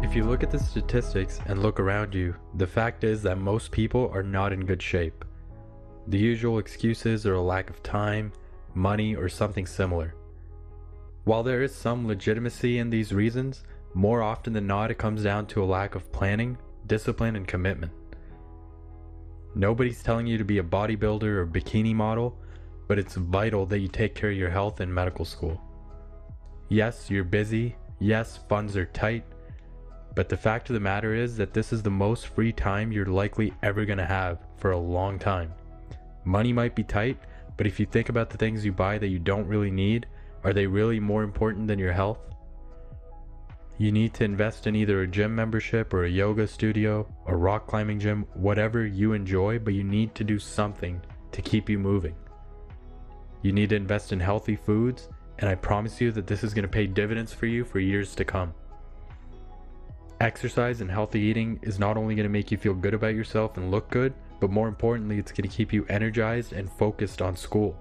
If you look at the statistics and look around you, the fact is that most people are not in good shape. The usual excuses are a lack of time, money, or something similar. While there is some legitimacy in these reasons, more often than not it comes down to a lack of planning, discipline, and commitment. Nobody's telling you to be a bodybuilder or bikini model, but it's vital that you take care of your health in medical school. Yes, you're busy. Yes, funds are tight. But the fact of the matter is that this is the most free time you're likely ever going to have for a long time. Money might be tight, but if you think about the things you buy that you don't really need, are they really more important than your health? You need to invest in either a gym membership or a yoga studio, a rock climbing gym, whatever you enjoy, but you need to do something to keep you moving. You need to invest in healthy foods, and I promise you that this is going to pay dividends for you for years to come. Exercise and healthy eating is not only going to make you feel good about yourself and look good, but more importantly, it's going to keep you energized and focused on school.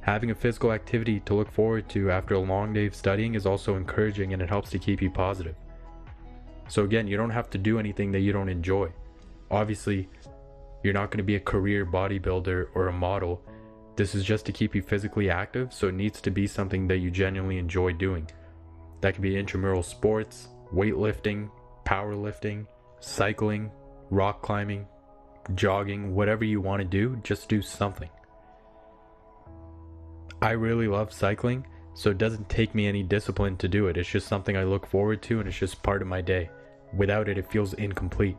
Having a physical activity to look forward to after a long day of studying is also encouraging and it helps to keep you positive. So, again, you don't have to do anything that you don't enjoy. Obviously, you're not going to be a career bodybuilder or a model. This is just to keep you physically active, so it needs to be something that you genuinely enjoy doing. That could be intramural sports, weightlifting, powerlifting, cycling, rock climbing, jogging, whatever you want to do, just do something. I really love cycling, so it doesn't take me any discipline to do it. It's just something I look forward to and it's just part of my day. Without it, it feels incomplete.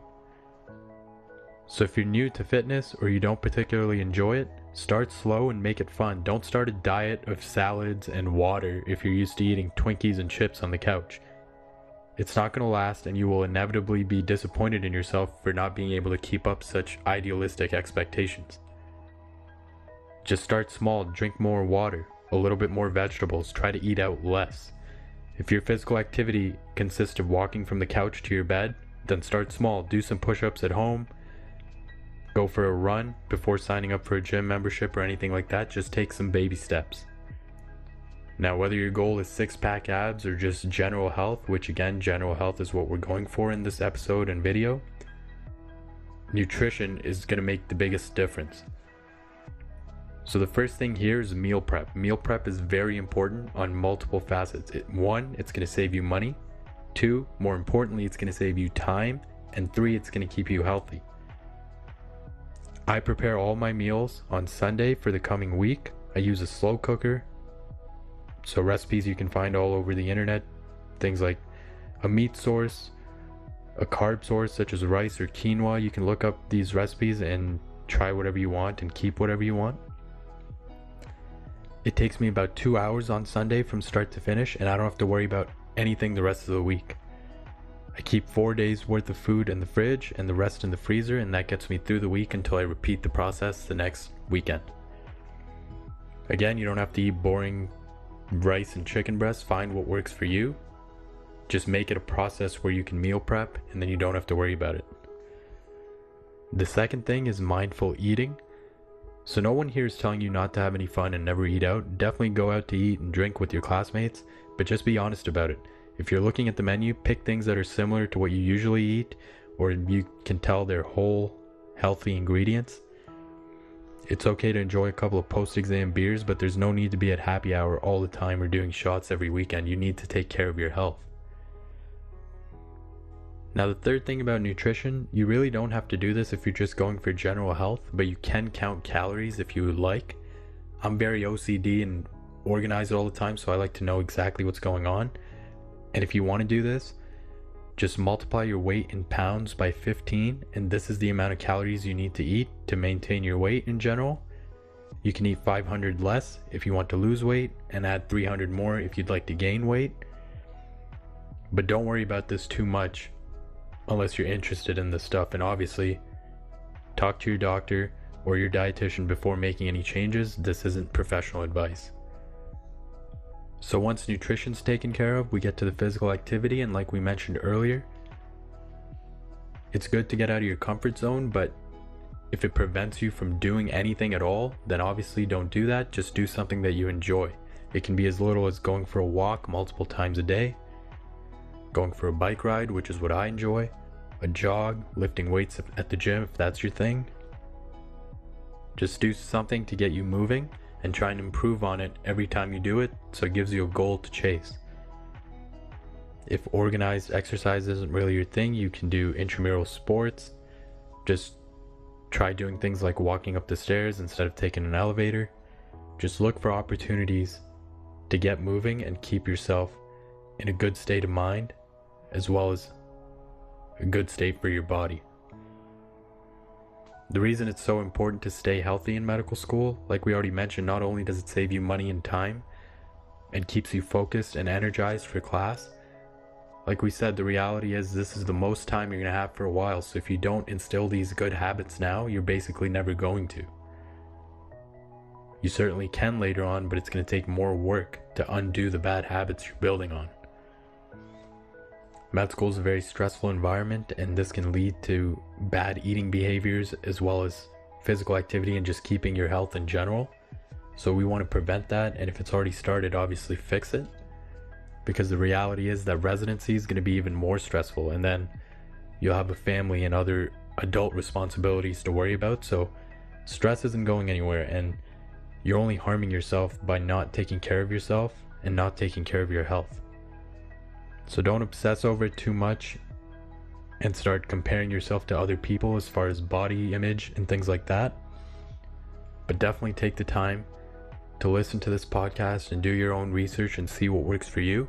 So if you're new to fitness or you don't particularly enjoy it, start slow and make it fun. Don't start a diet of salads and water if you're used to eating Twinkies and chips on the couch. It's not going to last, and you will inevitably be disappointed in yourself for not being able to keep up such idealistic expectations. Just start small, drink more water, a little bit more vegetables, try to eat out less. If your physical activity consists of walking from the couch to your bed, then start small, do some push ups at home, go for a run before signing up for a gym membership or anything like that, just take some baby steps. Now, whether your goal is six pack abs or just general health, which again, general health is what we're going for in this episode and video, nutrition is going to make the biggest difference. So, the first thing here is meal prep. Meal prep is very important on multiple facets. It, one, it's going to save you money. Two, more importantly, it's going to save you time. And three, it's going to keep you healthy. I prepare all my meals on Sunday for the coming week. I use a slow cooker, so recipes you can find all over the internet, things like a meat source, a carb source such as rice or quinoa. You can look up these recipes and try whatever you want and keep whatever you want. It takes me about two hours on Sunday from start to finish, and I don't have to worry about anything the rest of the week. I keep four days worth of food in the fridge and the rest in the freezer, and that gets me through the week until I repeat the process the next weekend. Again, you don't have to eat boring rice and chicken breast, find what works for you. Just make it a process where you can meal prep and then you don't have to worry about it. The second thing is mindful eating. So, no one here is telling you not to have any fun and never eat out. Definitely go out to eat and drink with your classmates, but just be honest about it. If you're looking at the menu, pick things that are similar to what you usually eat, or you can tell they're whole, healthy ingredients. It's okay to enjoy a couple of post exam beers, but there's no need to be at happy hour all the time or doing shots every weekend. You need to take care of your health. Now, the third thing about nutrition, you really don't have to do this if you're just going for general health, but you can count calories if you would like. I'm very OCD and organized all the time, so I like to know exactly what's going on. And if you want to do this, just multiply your weight in pounds by 15, and this is the amount of calories you need to eat to maintain your weight in general. You can eat 500 less if you want to lose weight, and add 300 more if you'd like to gain weight. But don't worry about this too much unless you're interested in this stuff, and obviously, talk to your doctor or your dietitian before making any changes. This isn't professional advice. So once nutrition's taken care of, we get to the physical activity, and like we mentioned earlier, it's good to get out of your comfort zone, but if it prevents you from doing anything at all, then obviously don't do that. Just do something that you enjoy. It can be as little as going for a walk multiple times a day. going for a bike ride, which is what I enjoy, a jog, lifting weights at the gym if that's your thing. Just do something to get you moving and try and improve on it every time you do it so it gives you a goal to chase. If organized exercise isn't really your thing, you can do intramural sports. Just try doing things like walking up the stairs instead of taking an elevator. Just look for opportunities to get moving and keep yourself in a good state of mind as well as a good state for your body. The reason it's so important to stay healthy in medical school, like we already mentioned, not only does it save you money and time and keeps you focused and energized for class, like we said, the reality is this is the most time you're going to have for a while. So if you don't instill these good habits now, you're basically never going to. You certainly can later on, but it's going to take more work to undo the bad habits you're building on. Med school is a very stressful environment, and this can lead to bad eating behaviors as well as physical activity and just keeping your health in general. So, we want to prevent that, and if it's already started, obviously fix it. Because the reality is that residency is going to be even more stressful, and then you'll have a family and other adult responsibilities to worry about. So, stress isn't going anywhere, and you're only harming yourself by not taking care of yourself and not taking care of your health. So don't obsess over it too much and start comparing yourself to other people as far as body image and things like that. But definitely take the time to listen to this podcast and do your own research and see what works for you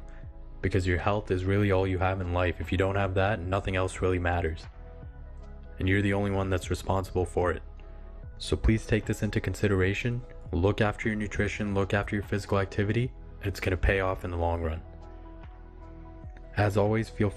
because your health is really all you have in life. If you don't have that, nothing else really matters. And you're the only one that's responsible for it. So please take this into consideration. Look after your nutrition, look after your physical activity, and it's going to pay off in the long run. As always, feel free